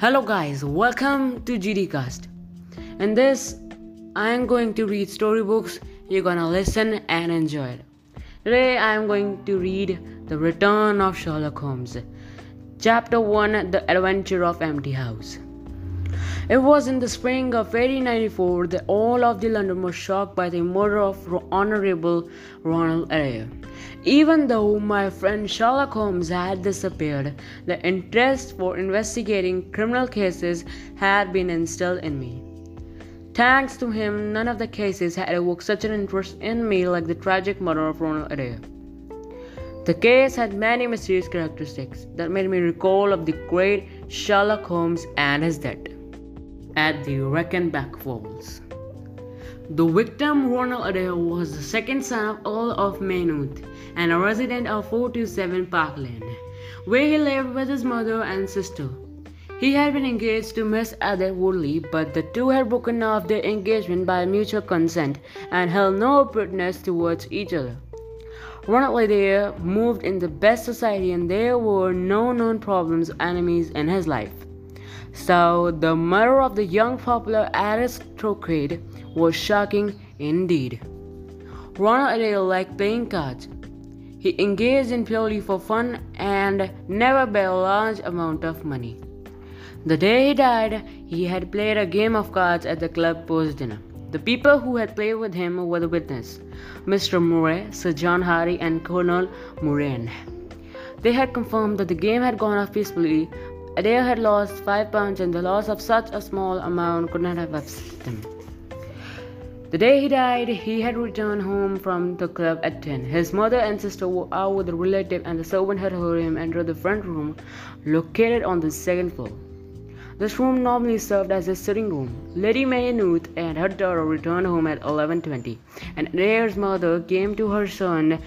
Hello, guys, welcome to GDcast. In this, I am going to read storybooks. You're gonna listen and enjoy it. Today, I am going to read The Return of Sherlock Holmes, Chapter 1 The Adventure of Empty House. It was in the spring of 1894 that all of the London was shocked by the murder of Honorable Ronald Adair. Even though my friend Sherlock Holmes had disappeared, the interest for investigating criminal cases had been instilled in me. Thanks to him, none of the cases had evoked such an interest in me like the tragic murder of Ronald Adair. The case had many mysterious characteristics that made me recall of the great Sherlock Holmes and his death at the Reichenbach Falls. The victim, Ronald Adair, was the second son of Earl of Maynooth and a resident of 427 Park Lane, where he lived with his mother and sister. He had been engaged to Miss Adair Woodley, but the two had broken off their engagement by mutual consent and held no openness towards each other. Ronald Adair moved in the best society, and there were no known problems or enemies in his life. So, the murder of the young popular aristocrat was shocking indeed. Ronald Adair liked playing cards. He engaged in purely for fun and never by a large amount of money. The day he died, he had played a game of cards at the club post dinner. The people who had played with him were the witnesses Mr. Murray, Sir John Hardy, and Colonel Moran. They had confirmed that the game had gone off peacefully, Adair had lost five pounds, and the loss of such a small amount could not have upset him. The day he died, he had returned home from the club at 10. His mother and sister were out with a relative, and the servant had heard him enter the front room located on the second floor. This room normally served as a sitting room. Lady Maynooth and her daughter returned home at 11:20, and Adair's mother came to her son's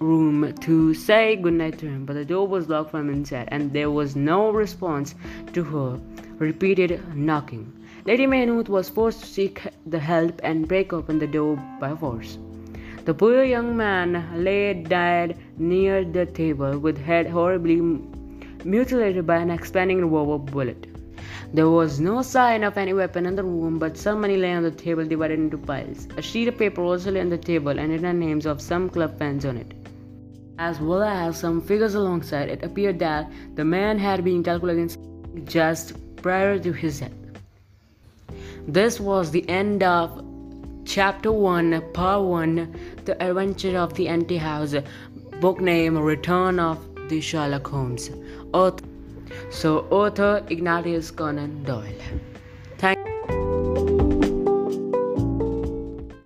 room to say goodnight to him, but the door was locked from inside, and there was no response to her repeated knocking. Lady Maynooth was forced to seek the help and break open the door by force. The poor young man lay dead near the table with head horribly mutilated by an expanding revolver bullet. There was no sign of any weapon in the room, but some money lay on the table divided into piles. A sheet of paper also lay on the table and it had names of some club fans on it. As well as some figures alongside, it appeared that the man had been calculating just prior to his death. This was the end of Chapter 1, Part 1 The Adventure of the Empty House, book name Return of the Sherlock Holmes. Author so, author Ignatius Conan Doyle.